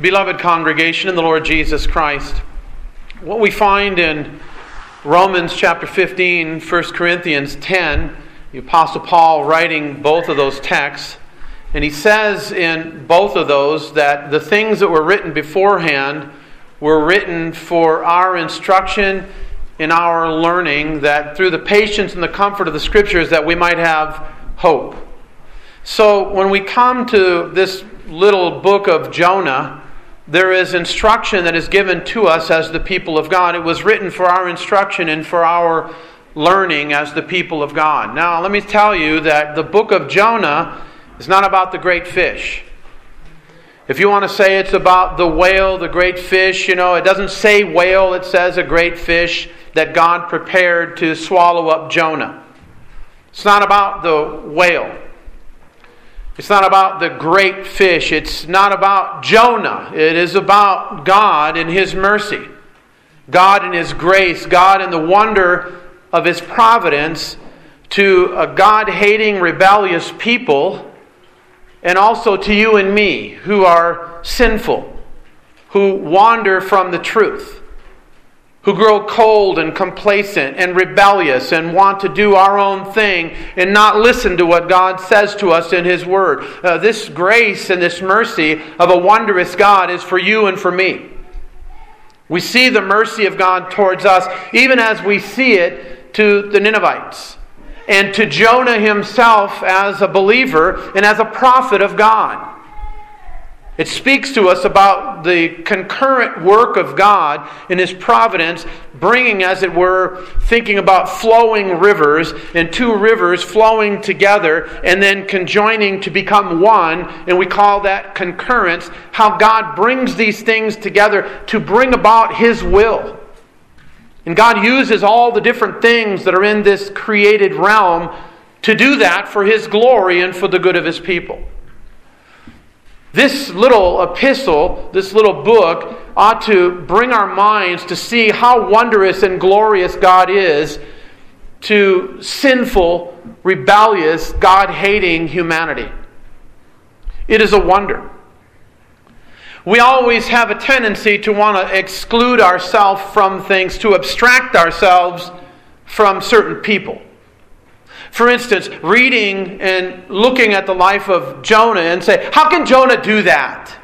Beloved congregation in the Lord Jesus Christ, what we find in Romans chapter 15, 1 Corinthians 10, the Apostle Paul writing both of those texts, and he says in both of those that the things that were written beforehand were written for our instruction in our learning, that through the patience and the comfort of the Scriptures that we might have hope. So when we come to this little book of Jonah, there is instruction that is given to us as the people of God. It was written for our instruction and for our learning as the people of God. Now, let me tell you that the book of Jonah is not about the great fish. If you want to say it's about the whale, the great fish, you know, it doesn't say whale, it says a great fish that God prepared to swallow up Jonah. It's not about the whale. It's not about the great fish. It's not about Jonah. It is about God and His mercy, God and His grace, God and the wonder of His providence to a God hating, rebellious people, and also to you and me who are sinful, who wander from the truth who grow cold and complacent and rebellious and want to do our own thing and not listen to what God says to us in His Word. Uh, this grace and this mercy of a wondrous God is for you and for me. We see the mercy of God towards us, even as we see it to the Ninevites and to Jonah himself as a believer and as a prophet of God. It speaks to us about the concurrent work of God in His providence, bringing, as it were, thinking about flowing rivers and two rivers flowing together and then conjoining to become one. And we call that concurrence, how God brings these things together to bring about His will. And God uses all the different things that are in this created realm to do that for His glory and for the good of His people. This little epistle, this little book, ought to bring our minds to see how wondrous and glorious God is to sinful, rebellious, God hating humanity. It is a wonder. We always have a tendency to want to exclude ourselves from things, to abstract ourselves from certain people. For instance, reading and looking at the life of Jonah and say, how can Jonah do that?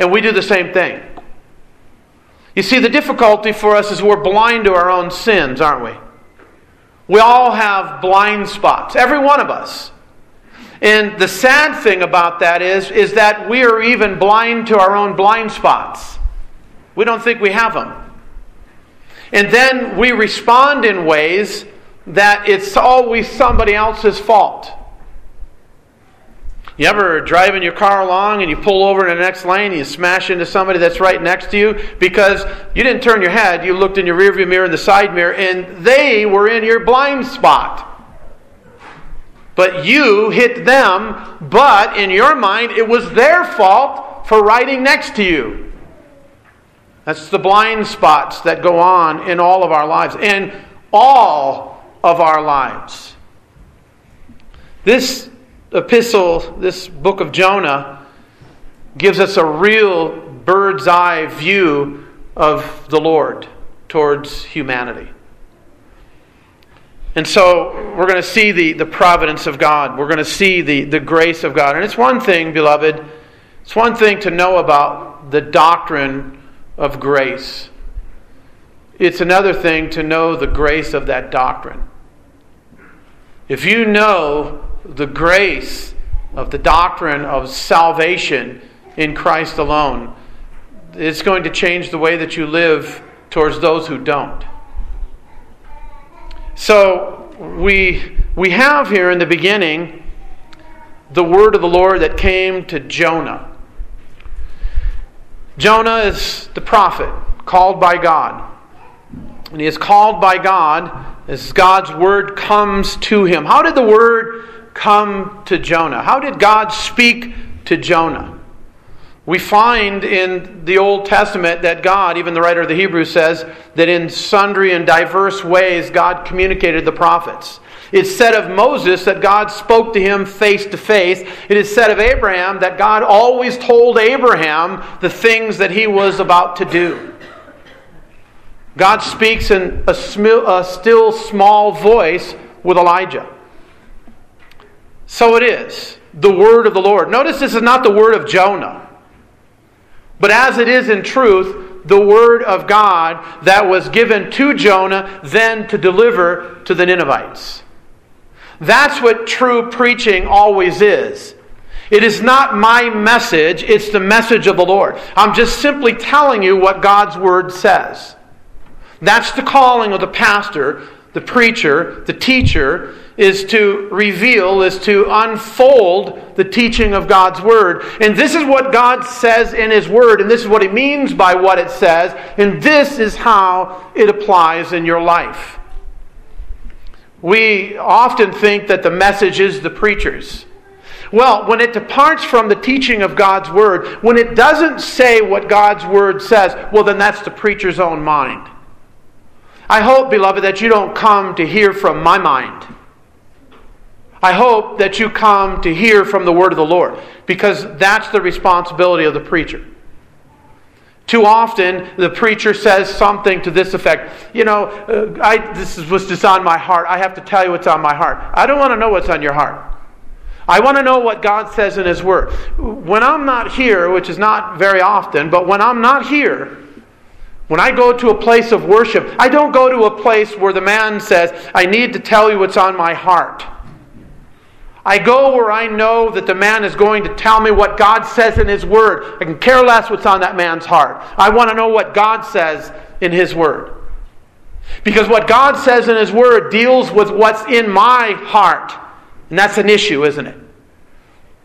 And we do the same thing. You see, the difficulty for us is we're blind to our own sins, aren't we? We all have blind spots, every one of us. And the sad thing about that is, is that we are even blind to our own blind spots. We don't think we have them. And then we respond in ways that it's always somebody else's fault. You ever driving your car along and you pull over in the next lane and you smash into somebody that's right next to you because you didn't turn your head, you looked in your rearview mirror and the side mirror, and they were in your blind spot. But you hit them, but in your mind, it was their fault for riding next to you. That's the blind spots that go on in all of our lives. And all of our lives. This epistle, this book of Jonah, gives us a real bird's eye view of the Lord towards humanity. And so we're going to see the, the providence of God. We're going to see the, the grace of God. And it's one thing, beloved, it's one thing to know about the doctrine of grace. It's another thing to know the grace of that doctrine. If you know the grace of the doctrine of salvation in Christ alone, it's going to change the way that you live towards those who don't. So we we have here in the beginning the word of the Lord that came to Jonah. Jonah is the prophet called by God. And he is called by God as God's word comes to him. How did the word come to Jonah? How did God speak to Jonah? We find in the Old Testament that God, even the writer of the Hebrews says, that in sundry and diverse ways God communicated the prophets. It's said of Moses that God spoke to him face to face. It is said of Abraham that God always told Abraham the things that he was about to do. God speaks in a, still small voice with Elijah. So it is, the word of the Lord. Notice this is not the word of Jonah, but as it is in truth, the word of God that was given to Jonah, then to deliver to the Ninevites. That's what true preaching always is. It is not my message, it's the message of the Lord. I'm just simply telling you what God's word says. That's the calling of the pastor, the preacher, the teacher, is to reveal, is to unfold the teaching of God's Word. And this is what God says in His Word, and this is what He means by what it says, and this is how it applies in your life. We often think that the message is the preacher's. Well, when it departs from the teaching of God's Word, when it doesn't say what God's Word says, well, then that's the preacher's own mind. I hope, beloved, that you don't come to hear from my mind. I hope that you come to hear from the word of the Lord because that's the responsibility of the preacher. Too often, the preacher says something to this effect. You know, uh, I, this is what's just on my heart. I have to tell you what's on my heart. I don't want to know what's on your heart. I want to know what God says in His Word. When I'm not here, which is not very often, but when I'm not here, when I go to a place of worship, I don't go to a place where the man says, I need to tell you what's on my heart. I go where I know that the man is going to tell me what God says in His Word. I can care less what's on that man's heart. I want to know what God says in His Word. Because what God says in His Word deals with what's in my heart. And that's an issue, isn't it?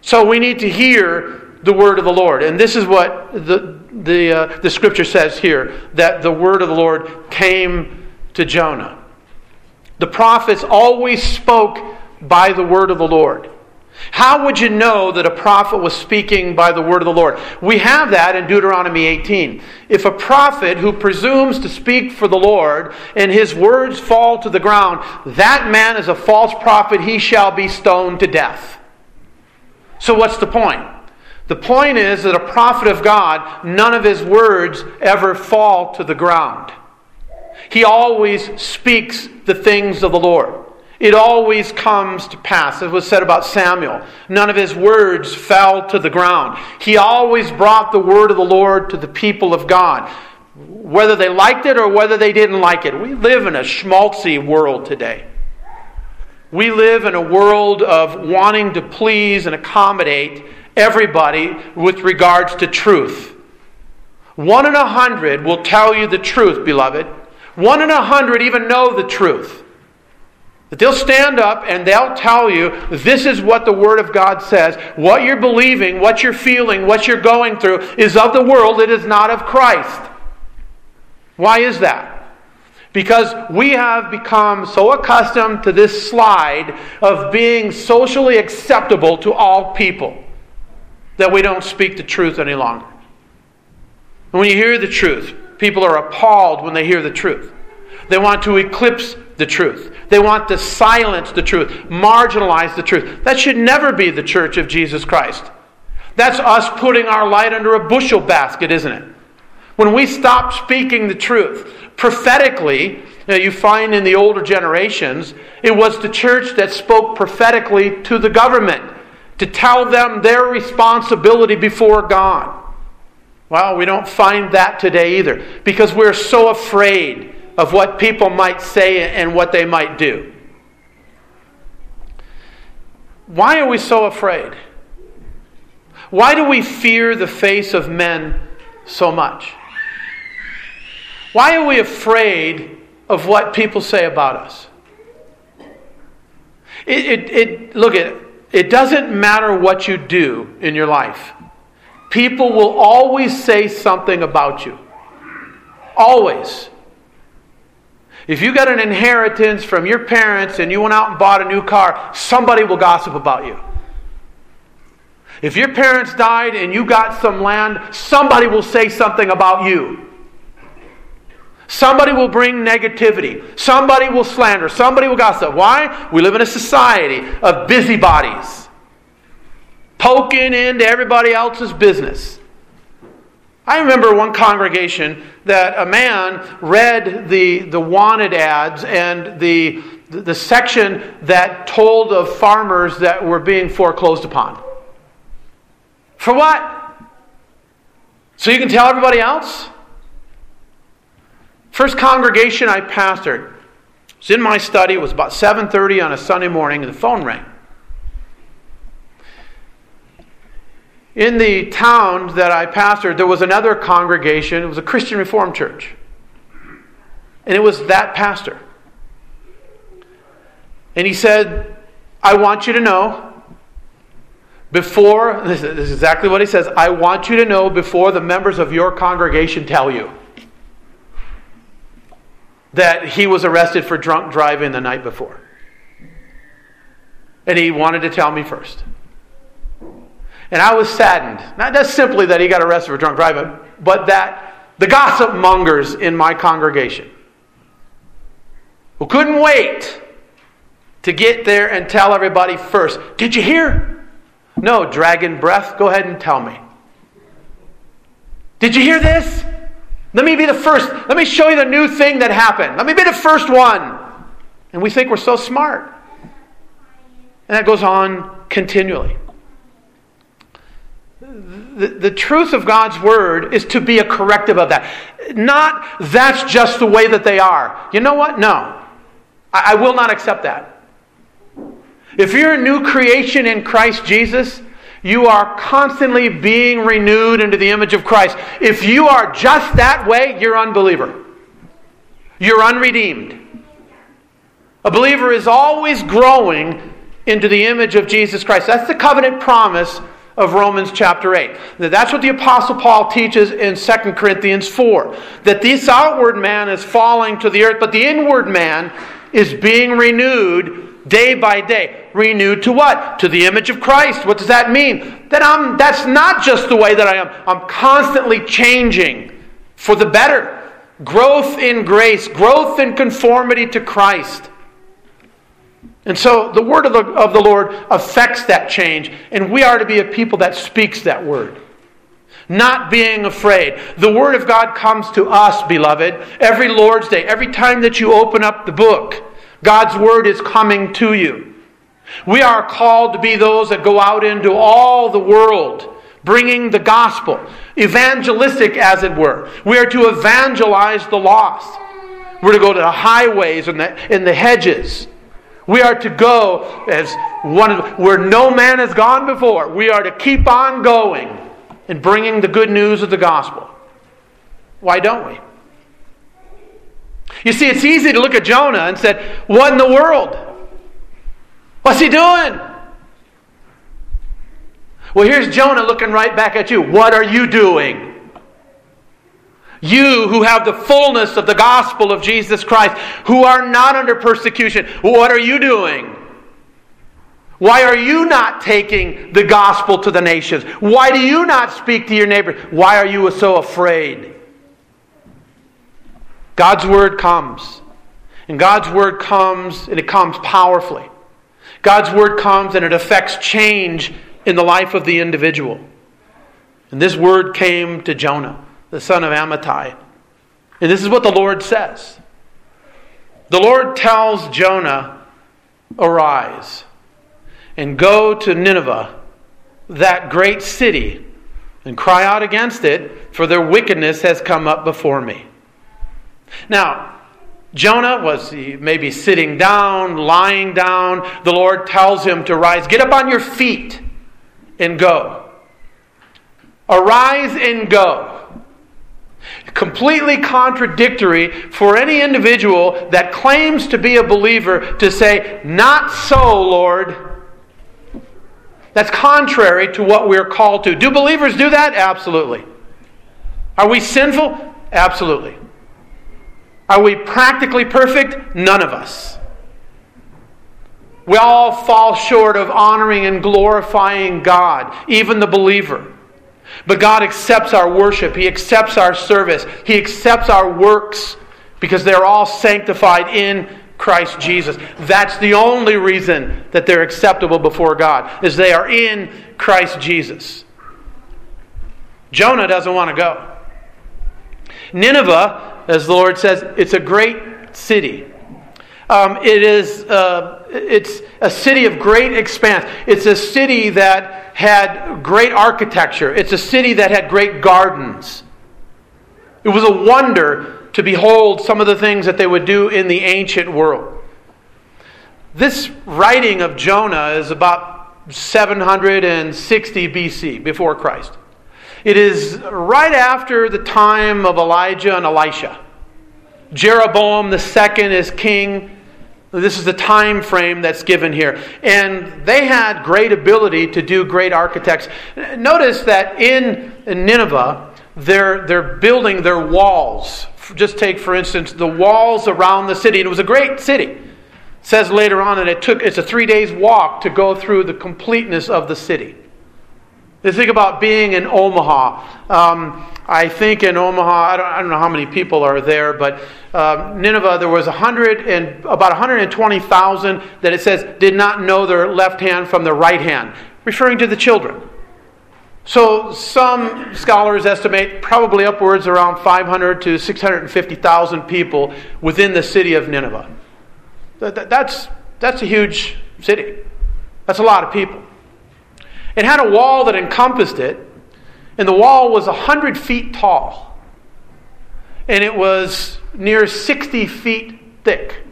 So we need to hear the Word of the Lord. And this is what the, the, uh, the Scripture says here that the Word of the Lord came to Jonah. The prophets always spoke by the word of the Lord. How would you know that a prophet was speaking by the word of the Lord? We have that in Deuteronomy 18. If a prophet who presumes to speak for the Lord and his words fall to the ground, that man is a false prophet, he shall be stoned to death. So, what's the point? The point is that a prophet of God, none of his words ever fall to the ground. He always speaks the things of the Lord. It always comes to pass. It was said about Samuel. None of his words fell to the ground. He always brought the word of the Lord to the people of God, whether they liked it or whether they didn't like it. We live in a schmaltzy world today. We live in a world of wanting to please and accommodate everybody with regards to truth. One in a hundred will tell you the truth, beloved. One in a hundred even know the truth. That they'll stand up and they'll tell you this is what the Word of God says. What you're believing, what you're feeling, what you're going through is of the world, it is not of Christ. Why is that? Because we have become so accustomed to this slide of being socially acceptable to all people that we don't speak the truth any longer. When you hear the truth, people are appalled when they hear the truth. They want to eclipse the truth. They want to silence the truth, marginalize the truth. That should never be the church of Jesus Christ. That's us putting our light under a bushel basket, isn't it? When we stop speaking the truth, prophetically, you find in the older generations, it was the church that spoke prophetically to the government to tell them their responsibility before God. Well, we don't find that today either because we're so afraid of what people might say and what they might do. Why are we so afraid? Why do we fear the face of men so much? Why are we afraid of what people say about us? It, it, it, look at it. It doesn't matter what you do in your life. People will always say something about you. Always. If you got an inheritance from your parents and you went out and bought a new car, somebody will gossip about you. If your parents died and you got some land, somebody will say something about you. Somebody will bring negativity. Somebody will slander. Somebody will gossip. Why? We live in a society of busybodies, poking into everybody else's business. I remember one congregation that a man read the, the wanted ads and the, the section that told of farmers that were being foreclosed upon. For what? So you can tell everybody else? First congregation I pastored was in my study. It was about 7:30 on a Sunday morning, and the phone rang. In the town that I pastored, there was another congregation. It was a Christian Reformed church. And it was that pastor. And he said, I want you to know before, this is exactly what he says, I want you to know before the members of your congregation tell you that he was arrested for drunk driving the night before. And he wanted to tell me first. And I was saddened. Not just simply that he got arrested for drunk driving, but that the gossip mongers in my congregation who couldn't wait to get there and tell everybody first. Did you hear? No, dragon breath, go ahead and tell me. Did you hear this? Let me be the first. Let me show you the new thing that happened. Let me be the first one. And we think we're so smart. And that goes on continually. The, the truth of God's word is to be a corrective of that. Not that's just the way that they are. You know what? No. I, I will not accept that. If you're a new creation in Christ Jesus, you are constantly being renewed into the image of Christ. If you are just that way, you're unbeliever. You're unredeemed. A believer is always growing into the image of Jesus Christ. That's the covenant promise of Romans chapter 8. That's what the Apostle Paul teaches in 2 Corinthians 4. That this outward man is falling to the earth, but the inward man is being renewed day by day. Renewed to what? To the image of Christ. What does that mean? That I'm that's not just the way that I am. I'm constantly changing for the better. Growth in grace, growth in conformity to Christ. And so the word of the, of the Lord affects that change, and we are to be a people that speaks that word. Not being afraid. The word of God comes to us, beloved, every Lord's Day, every time that you open up the book. God's word is coming to you. We are called to be those that go out into all the world, bringing the gospel, evangelistic as it were. We are to evangelize the lost. We're to go to the highways and the, in the hedges. We are to go as one of, where no man has gone before. We are to keep on going and bringing the good news of the gospel. Why don't we? You see, it's easy to look at Jonah and say, What in the world? What's he doing? Well, here's Jonah looking right back at you. What are you doing? You who have the fullness of the gospel of Jesus Christ, who are not under persecution, what are you doing? Why are you not taking the gospel to the nations? Why do you not speak to your neighbor? Why are you so afraid? God's word comes. And God's word comes, and it comes powerfully. God's word comes, and it affects change in the life of the individual. And this word came to Jonah, the son of Amittai. And this is what the Lord says The Lord tells Jonah, Arise and go to Nineveh, that great city, and cry out against it, for their wickedness has come up before me. Now, Jonah was maybe sitting down, lying down. The Lord tells him to rise. Get up on your feet and go. Arise and go. Completely contradictory for any individual that claims to be a believer to say, Not so, Lord. That's contrary to what we're called to. Do believers do that? Absolutely. Are we sinful? Absolutely. Are we practically perfect? None of us. We all fall short of honoring and glorifying God, even the believer. But God accepts our worship, He accepts our service, He accepts our works, because they're all sanctified in Christ Jesus. That's the only reason that they're acceptable before God, is they are in Christ Jesus. Jonah doesn't want to go. Nineveh, as the Lord says, it's a great city. Um, it is uh, it's a city of great expanse. It's a city that had great architecture. It's a city that had great gardens. It was a wonder to behold some of the things that they would do in the ancient world. This writing of Jonah is about 760 BC, before Christ. It is right after the time of Elijah and Elisha. Jeroboam the second is king. This is the time frame that's given here. And they had great ability to do great architects. Notice that in Nineveh, they're, they're building their walls. Just take, for instance, the walls around the city. And it was a great city. It says later on that it took it's a three days walk to go through the completeness of the city. You think about being in Omaha. Um, I think in Omaha, I don't, I don't, know how many people are there, but uh, Nineveh, there was 100 and about 120,000 that it says did not know their left hand from their right hand, referring to the children. So some scholars estimate probably upwards around 500 to 650,000 people within the city of Nineveh. That's, that's a huge city. That's a lot of people. It had a wall that encompassed it, and the wall was 100 feet tall. And it was near 60 feet thick.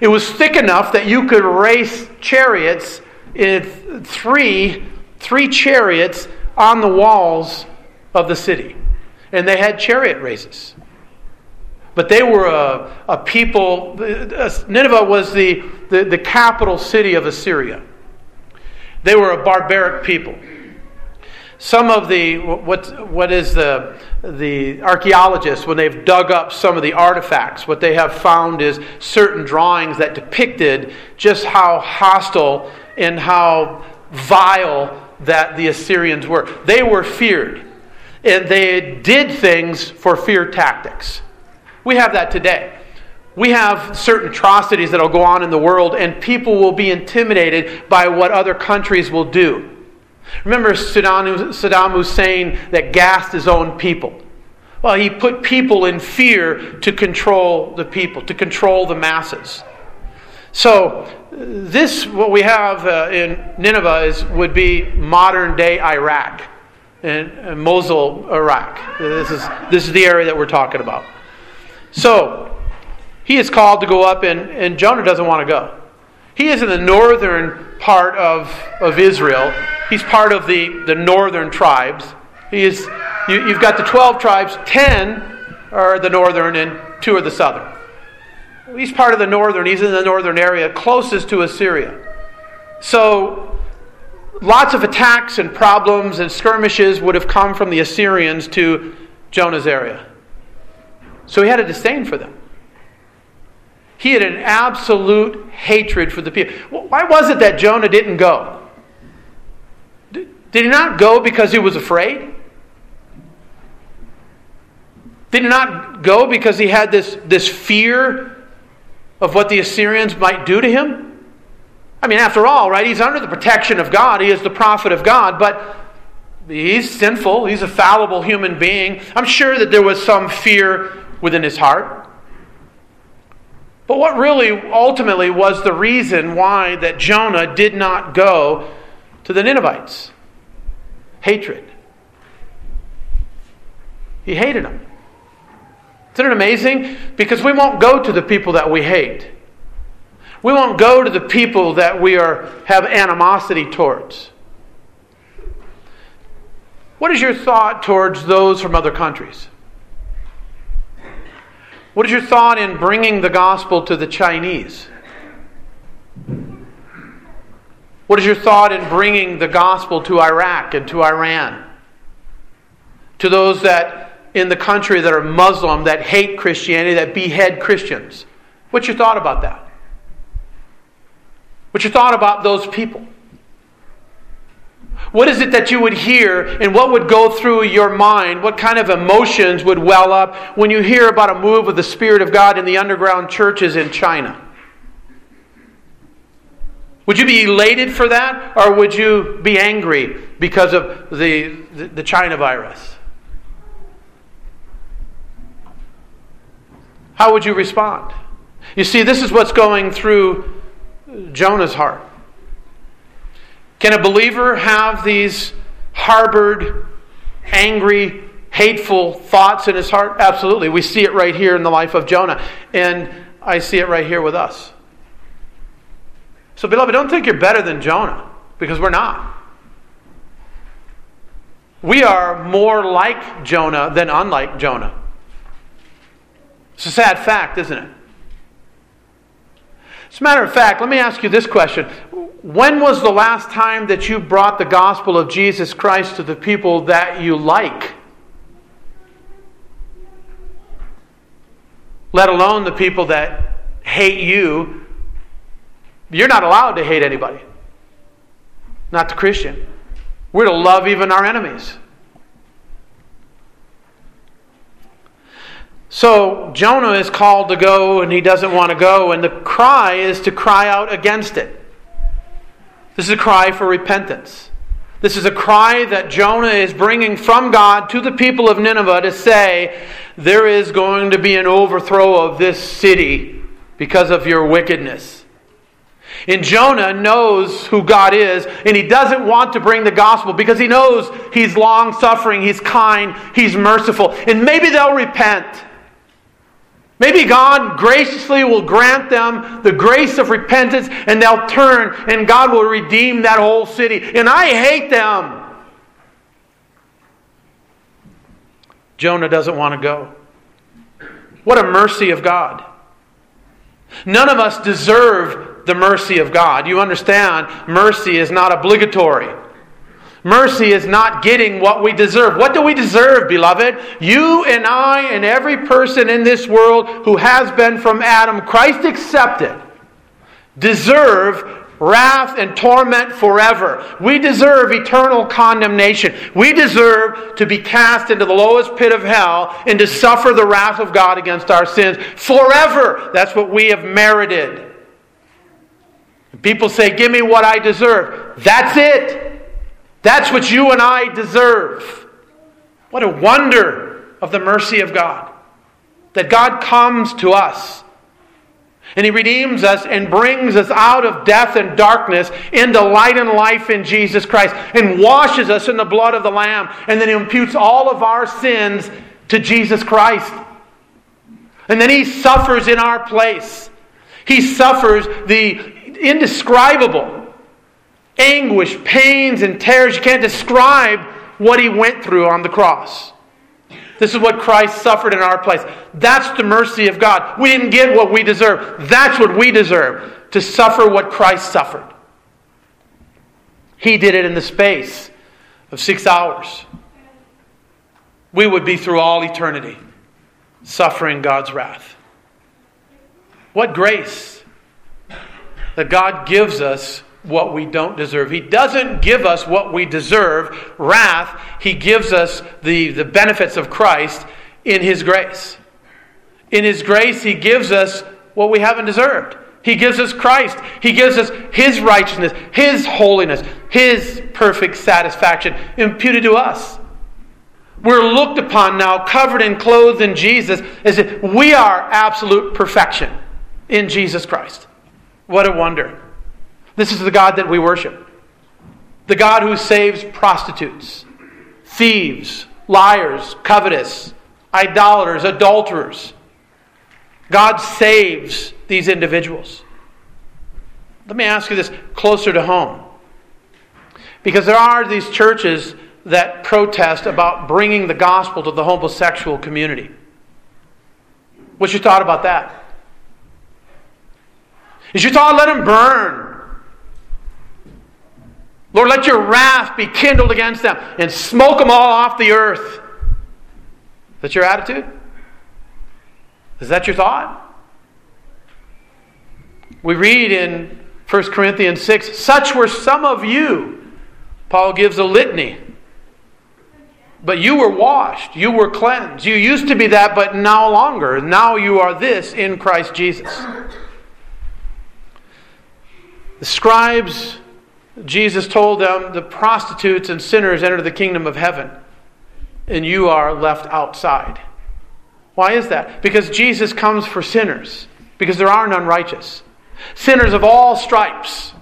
It was thick enough that you could race chariots in three, three chariots on the walls of the city. And they had chariot races. But they were a, a people, uh, Nineveh was the, the, the capital city of Assyria. They were a barbaric people. Some of the what what is the the archaeologists when they've dug up some of the artifacts, what they have found is certain drawings that depicted just how hostile and how vile that the Assyrians were. They were feared, and they did things for fear tactics. We have that today we have certain atrocities that will go on in the world, and people will be intimidated by what other countries will do. Remember Saddam Hussein that gassed his own people? Well, he put people in fear to control the people, to control the masses. So, this, what we have uh, in Nineveh, is, would be modern day Iraq, and Mosul, Iraq. This is, this is the area that we're talking about. So, he is called to go up, and, and Jonah doesn't want to go. He is in the northern part of, of Israel. He's part of the, the northern tribes. He is, you, you've got the 12 tribes, 10 are the northern, and two are the southern. He's part of the northern, he's in the northern area, closest to Assyria. So, lots of attacks and problems and skirmishes would have come from the Assyrians to Jonah's area. So he had a disdain for them. He had an absolute hatred for the people. Why was it that Jonah didn't go? Did he not go because he was afraid? Did he not go because he had this, this fear of what the Assyrians might do to him? I mean, after all, right, he's under the protection of God. He is the prophet of God, but he's sinful. He's a fallible human being. I'm sure that there was some fear within his heart. But what really ultimately was the reason why that Jonah did not go to the Ninevites? Hatred. He hated them. Isn't it amazing? Because we won't go to the people that we hate. We won't go to the people that we are, have animosity towards. What is your thought towards those from other countries? What is your thought in bringing the gospel to the Chinese? What is your thought in bringing the gospel to Iraq and to Iran? To those that in the country that are Muslim, that hate Christianity, that behead Christians. What's your thought about that? What's your thought about those people? What is it that you would hear and what would go through your mind? What kind of emotions would well up when you hear about a move of the Spirit of God in the underground churches in China? Would you be elated for that or would you be angry because of the, the, China virus? How would you respond? You see, this is what's going through Jonah's heart. Can a believer have these harbored, angry, hateful thoughts in his heart? Absolutely. We see it right here in the life of Jonah. And I see it right here with us. So, beloved, don't think you're better than Jonah, because we're not. We are more like Jonah than unlike Jonah. It's a sad fact, isn't it? As a matter of fact, let me ask you this question. When was the last time that you brought the gospel of Jesus Christ to the people that you like? Let alone the people that hate you. You're not allowed to hate anybody, not the Christian. We're to love even our enemies. So Jonah is called to go and he doesn't want to go, and the cry is to cry out against it. This is a cry for repentance. This is a cry that Jonah is bringing from God to the people of Nineveh to say, There is going to be an overthrow of this city because of your wickedness. And Jonah knows who God is, and he doesn't want to bring the gospel because he knows he's long suffering, he's kind, he's merciful, and maybe they'll repent. Maybe God graciously will grant them the grace of repentance and they'll turn and God will redeem that whole city. And I hate them. Jonah doesn't want to go. What a mercy of God. None of us deserve the mercy of God. You understand, mercy is not obligatory. Mercy is not getting what we deserve. What do we deserve, beloved? You and I and every person in this world who has been from Adam, Christ accepted, deserve wrath and torment forever. We deserve eternal condemnation. We deserve to be cast into the lowest pit of hell and to suffer the wrath of God against our sins forever. That's what we have merited. People say, Give me what I deserve. That's it. That's what you and I deserve. What a wonder of the mercy of God. That God comes to us and He redeems us and brings us out of death and darkness into light and life in Jesus Christ and washes us in the blood of the Lamb and then He imputes all of our sins to Jesus Christ. And then He suffers in our place. He suffers the indescribable anguish, pains, and tears. You can't describe what he went through on the cross. This is what Christ suffered in our place. That's the mercy of God. We didn't get what we deserve. That's what we deserve to suffer what Christ suffered. He did it in the space of six hours. We would be through all eternity suffering God's wrath. What grace that God gives us what we don't deserve. He doesn't give us what we deserve, wrath. He gives us the, the benefits of Christ in His grace. In His grace, He gives us what we haven't deserved. He gives us Christ. He gives us His righteousness, His holiness, His perfect satisfaction imputed to us. We're looked upon now, covered and clothed in Jesus, as if we are absolute perfection in Jesus Christ. What a wonder. This is the God that we worship. The God who saves prostitutes, thieves, liars, covetous, idolaters, adulterers. God saves these individuals. Let me ask you this closer to home. Because there are these churches that protest about bringing the gospel to the homosexual community. What's your thought about that? Is your thought let them burn? Lord, let your wrath be kindled against them and smoke them all off the earth. Is that your attitude? Is that your thought? We read in 1 Corinthians 6 Such were some of you, Paul gives a litany. But you were washed, you were cleansed. You used to be that, but now longer. Now you are this in Christ Jesus. The scribes, Jesus told them, the prostitutes and sinners enter the kingdom of heaven, and you are left outside. Why is that? Because Jesus comes for sinners, because there are none righteous. Sinners of all stripes,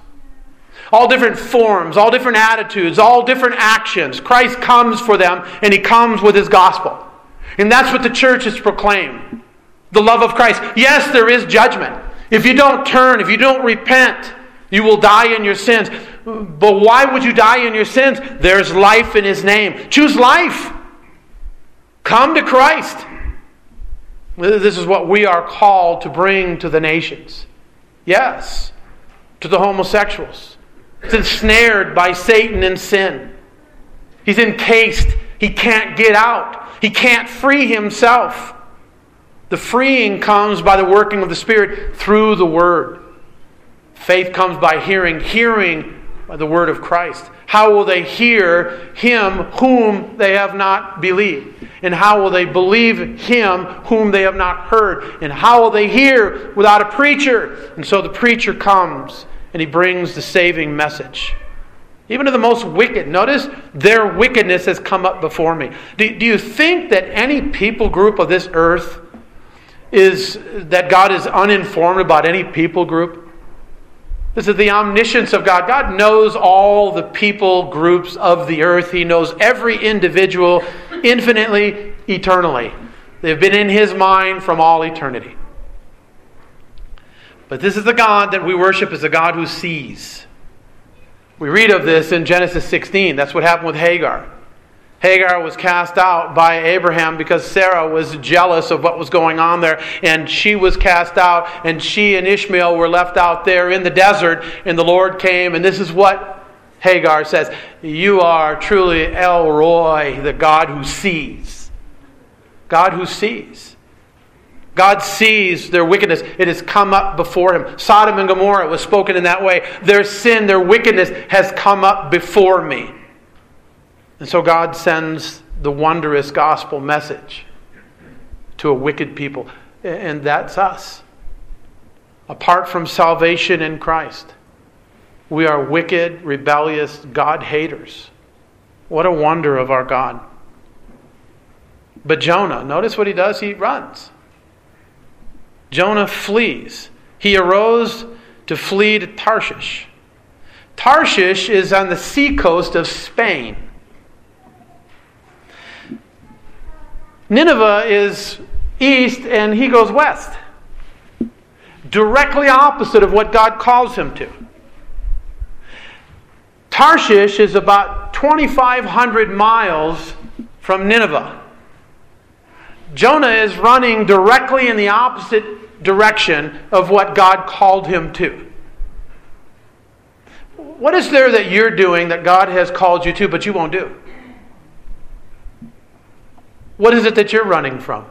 all different forms, all different attitudes, all different actions. Christ comes for them, and He comes with His gospel. And that's what the church is proclaimed the love of Christ. Yes, there is judgment. If you don't turn, if you don't repent, you will die in your sins. But why would you die in your sins? There's life in His name. Choose life. Come to Christ. This is what we are called to bring to the nations. Yes, to the homosexuals, He's ensnared by Satan and sin. He's encased. He can't get out. He can't free himself. The freeing comes by the working of the Spirit through the Word. Faith comes by hearing, hearing by the Word of Christ. How will they hear him whom they have not believed? And how will they believe him whom they have not heard? And how will they hear without a preacher? And so the preacher comes and he brings the saving message. Even to the most wicked. Notice their wickedness has come up before me. Do, do you think that any people group of this earth is that God is uninformed about any people group? This is the omniscience of God. God knows all the people groups of the earth. He knows every individual infinitely, eternally. They've been in His mind from all eternity. But this is the God that we worship as a God who sees. We read of this in Genesis 16. That's what happened with Hagar. Hagar was cast out by Abraham because Sarah was jealous of what was going on there, and she was cast out, and she and Ishmael were left out there in the desert, and the Lord came, and this is what Hagar says You are truly El Roi, the God who sees. God who sees. God sees their wickedness. It has come up before him. Sodom and Gomorrah was spoken in that way. Their sin, their wickedness has come up before me. And so God sends the wondrous gospel message to a wicked people. And that's us. Apart from salvation in Christ, we are wicked, rebellious, God haters. What a wonder of our God. But Jonah, notice what he does? He runs. Jonah flees. He arose to flee to Tarshish. Tarshish is on the seacoast of Spain. Nineveh is east and he goes west. Directly opposite of what God calls him to. Tarshish is about 2,500 miles from Nineveh. Jonah is running directly in the opposite direction of what God called him to. What is there that you're doing that God has called you to, but you won't do? What is it that you're running from?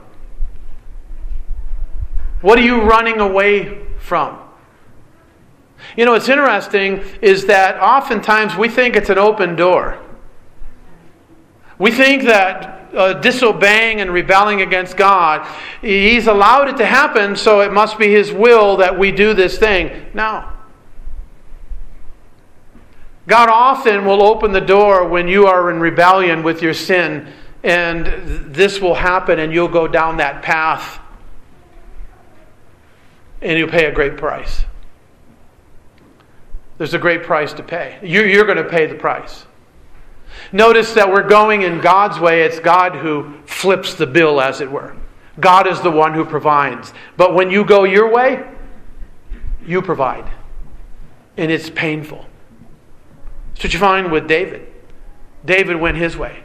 What are you running away from? You know, what's interesting is that oftentimes we think it's an open door. We think that uh, disobeying and rebelling against God. He's allowed it to happen, so it must be His will that we do this thing. No. God often will open the door when you are in rebellion with your sin, and this will happen, and you'll go down that path, and you'll pay a great price. There's a great price to pay. You're, you're going to pay the price. Notice that we're going in God's way. It's God who flips the bill, as it were. God is the one who provides. But when you go your way, you provide. And it's painful. That's what you find with David. David went his way.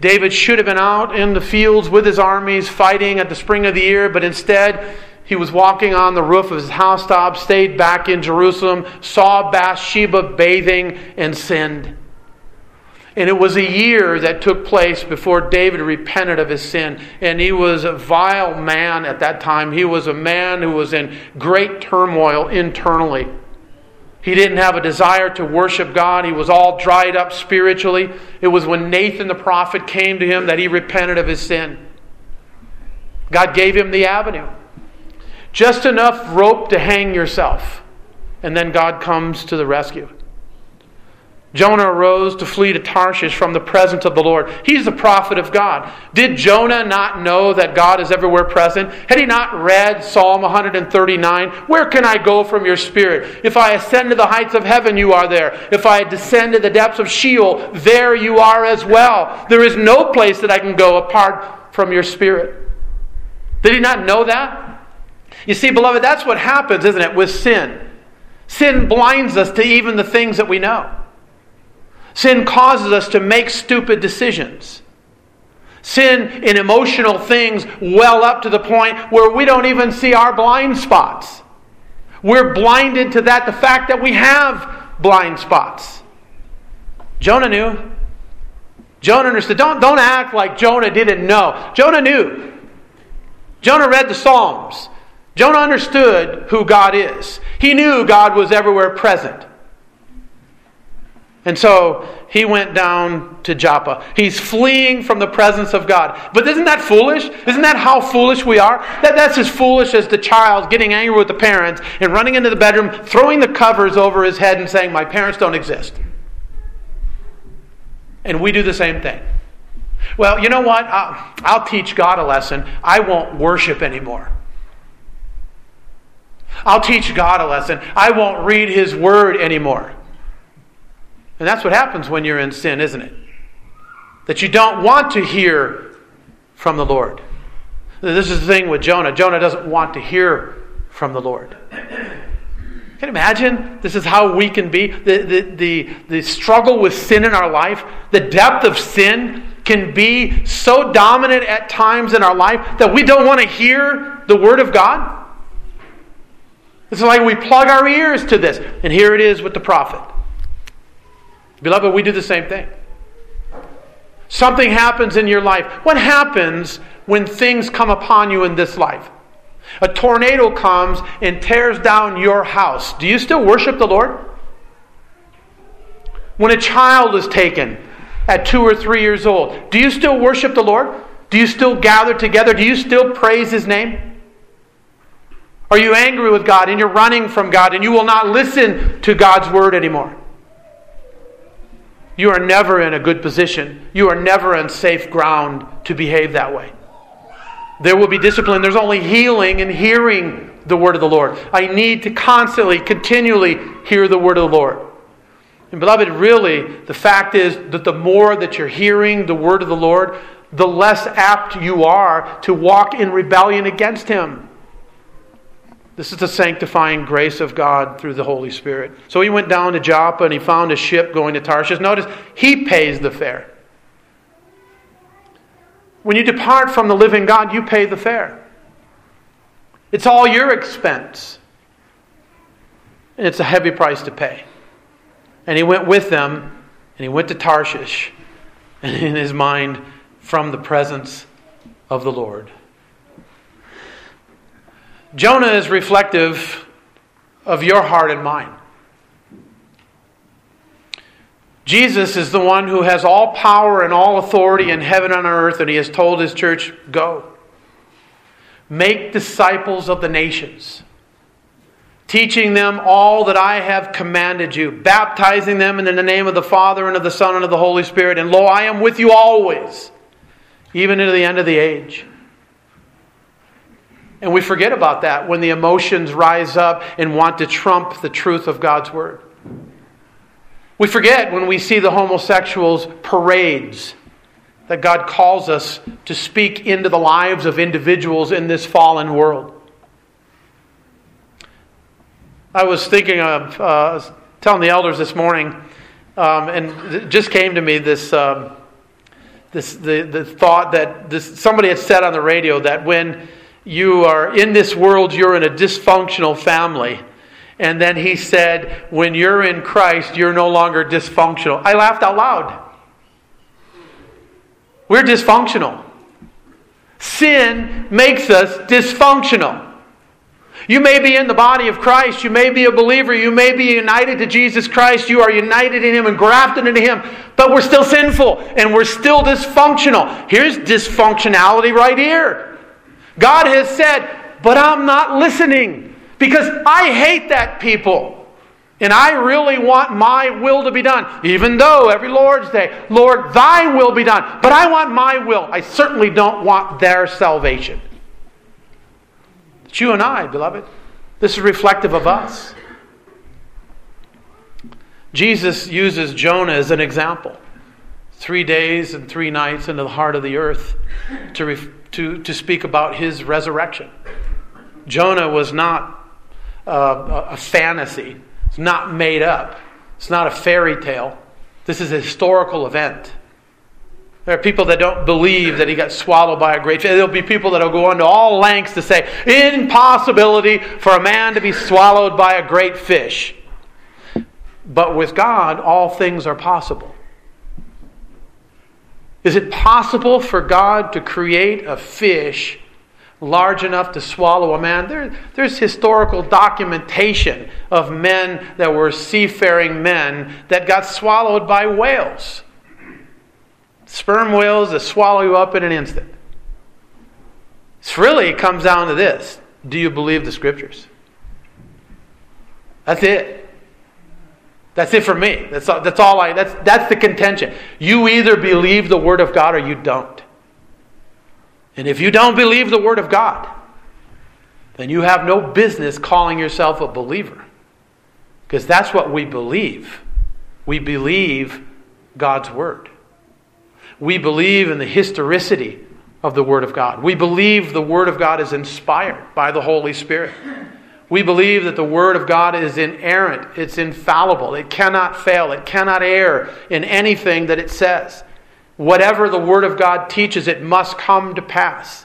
David should have been out in the fields with his armies fighting at the spring of the year, but instead he was walking on the roof of his housetop, stayed back in Jerusalem, saw Bathsheba bathing, and sinned. And it was a year that took place before David repented of his sin. And he was a vile man at that time. He was a man who was in great turmoil internally. He didn't have a desire to worship God. He was all dried up spiritually. It was when Nathan the prophet came to him that he repented of his sin. God gave him the avenue. Just enough rope to hang yourself. And then God comes to the rescue. Jonah arose to flee to Tarshish from the presence of the Lord. He's the prophet of God. Did Jonah not know that God is everywhere present? Had he not read Psalm 139? Where can I go from your spirit? If I ascend to the heights of heaven, you are there. If I descend to the depths of Sheol, there you are as well. There is no place that I can go apart from your spirit. Did he not know that? You see, beloved, that's what happens, isn't it, with sin? Sin blinds us to even the things that we know. Sin causes us to make stupid decisions. Sin in emotional things well up to the point where we don't even see our blind spots. We're blinded to that, the fact that we have blind spots. Jonah knew. Jonah understood. Don't, don't act like Jonah didn't know. Jonah knew. Jonah read the Psalms. Jonah understood who God is. He knew God was everywhere present. And so he went down to Joppa. He's fleeing from the presence of God. But isn't that foolish? Isn't that how foolish we are? That, that's as foolish as the child getting angry with the parents and running into the bedroom, throwing the covers over his head and saying, My parents don't exist. And we do the same thing. Well, you know what? I'll, I'll teach God a lesson. I won't worship anymore. I'll teach God a lesson. I won't read His Word anymore. And that's what happens when you're in sin, isn't it? That you don't want to hear from the Lord. This is the thing with Jonah. Jonah doesn't want to hear from the Lord. Can you imagine? This is how we can be. The, the, the, the struggle with sin in our life, the depth of sin can be so dominant at times in our life that we don't want to hear the Word of God. It's like we plug our ears to this. And here it is with the prophet. Beloved, we do the same thing. Something happens in your life. What happens when things come upon you in this life? A tornado comes and tears down your house. Do you still worship the Lord? When a child is taken at two or three years old, do you still worship the Lord? Do you still gather together? Do you still praise His name? Are you angry with God and you're running from God and you will not listen to God's word anymore? You are never in a good position. You are never on safe ground to behave that way. There will be discipline. There's only healing in hearing the word of the Lord. I need to constantly, continually hear the word of the Lord. And beloved, really, the fact is that the more that you're hearing the word of the Lord, the less apt you are to walk in rebellion against Him. This is the sanctifying grace of God through the Holy Spirit. So he went down to Joppa and he found a ship going to Tarshish. Notice, he pays the fare. When you depart from the living God, you pay the fare. It's all your expense. And it's a heavy price to pay. And he went with them, and he went to Tarshish, and in his mind, from the presence of the Lord. Jonah is reflective of your heart and mind. Jesus is the one who has all power and all authority in heaven and on earth, and he has told his church, Go. Make disciples of the nations, teaching them all that I have commanded you, baptizing them in the name of the Father and of the Son and of the Holy Spirit. And lo, I am with you always, even into the end of the age. And we forget about that when the emotions rise up and want to trump the truth of God's Word. We forget when we see the homosexuals' parades that God calls us to speak into the lives of individuals in this fallen world. I was thinking of uh, telling the elders this morning, um, and it just came to me this, um, this the, the thought that this, somebody had said on the radio that when you are in this world, you're in a dysfunctional family. And then he said, when you're in Christ, you're no longer dysfunctional. I laughed out loud. We're dysfunctional. Sin makes us dysfunctional. You may be in the body of Christ. You may be a believer. You may be united to Jesus Christ. You are united in Him and grafted into Him. But we're still sinful and we're still dysfunctional. Here's dysfunctionality right here. God has said, but I'm not listening because I hate that people. And I really want my will to be done. Even though every Lord's Day, Lord, thy will be done. But I want my will. I certainly don't want their salvation. It's you and I, beloved. This is reflective of us. Jesus uses Jonah as an example. Three days and three nights into the heart of the earth to, ref- to, to speak about his resurrection. Jonah was not uh, a fantasy, it's not made up, it's not a fairy tale. This is a historical event. There are people that don't believe that he got swallowed by a great fish. There'll be people that will go into all lengths to say, impossibility for a man to be swallowed by a great fish. But with God, all things are possible. Is it possible for God to create a fish large enough to swallow a man? There, there's historical documentation of men that were seafaring men that got swallowed by whales sperm whales that swallow you up in an instant. It's really comes down to this. Do you believe the scriptures? That's it. That's it for me. That's all, that's all I that's that's the contention. You either believe the word of God or you don't. And if you don't believe the word of God, then you have no business calling yourself a believer. Because that's what we believe. We believe God's word. We believe in the historicity of the Word of God. We believe the Word of God is inspired by the Holy Spirit. We believe that the Word of God is inerrant, it's infallible, it cannot fail, it cannot err in anything that it says. Whatever the Word of God teaches, it must come to pass.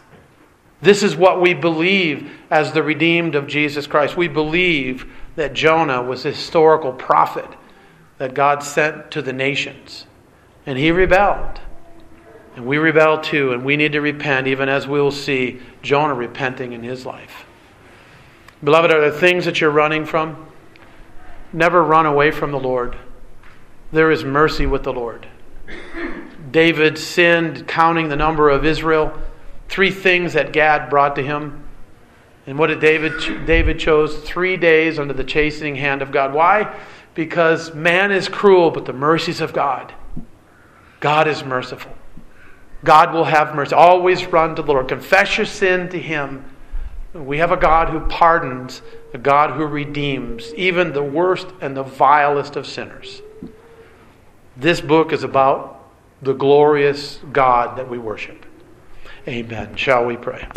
This is what we believe as the redeemed of Jesus Christ. We believe that Jonah was a historical prophet that God sent to the nations, and he rebelled. And we rebel too, and we need to repent, even as we will see Jonah repenting in his life. Beloved, are there things that you're running from? Never run away from the Lord. There is mercy with the Lord. David sinned, counting the number of Israel. Three things that Gad brought to him. And what did David David chose three days under the chastening hand of God. Why? Because man is cruel, but the mercies of God. God is merciful. God will have mercy. Always run to the Lord. Confess your sin to Him. We have a God who pardons, a God who redeems, even the worst and the vilest of sinners. This book is about the glorious God that we worship. Amen. Shall we pray?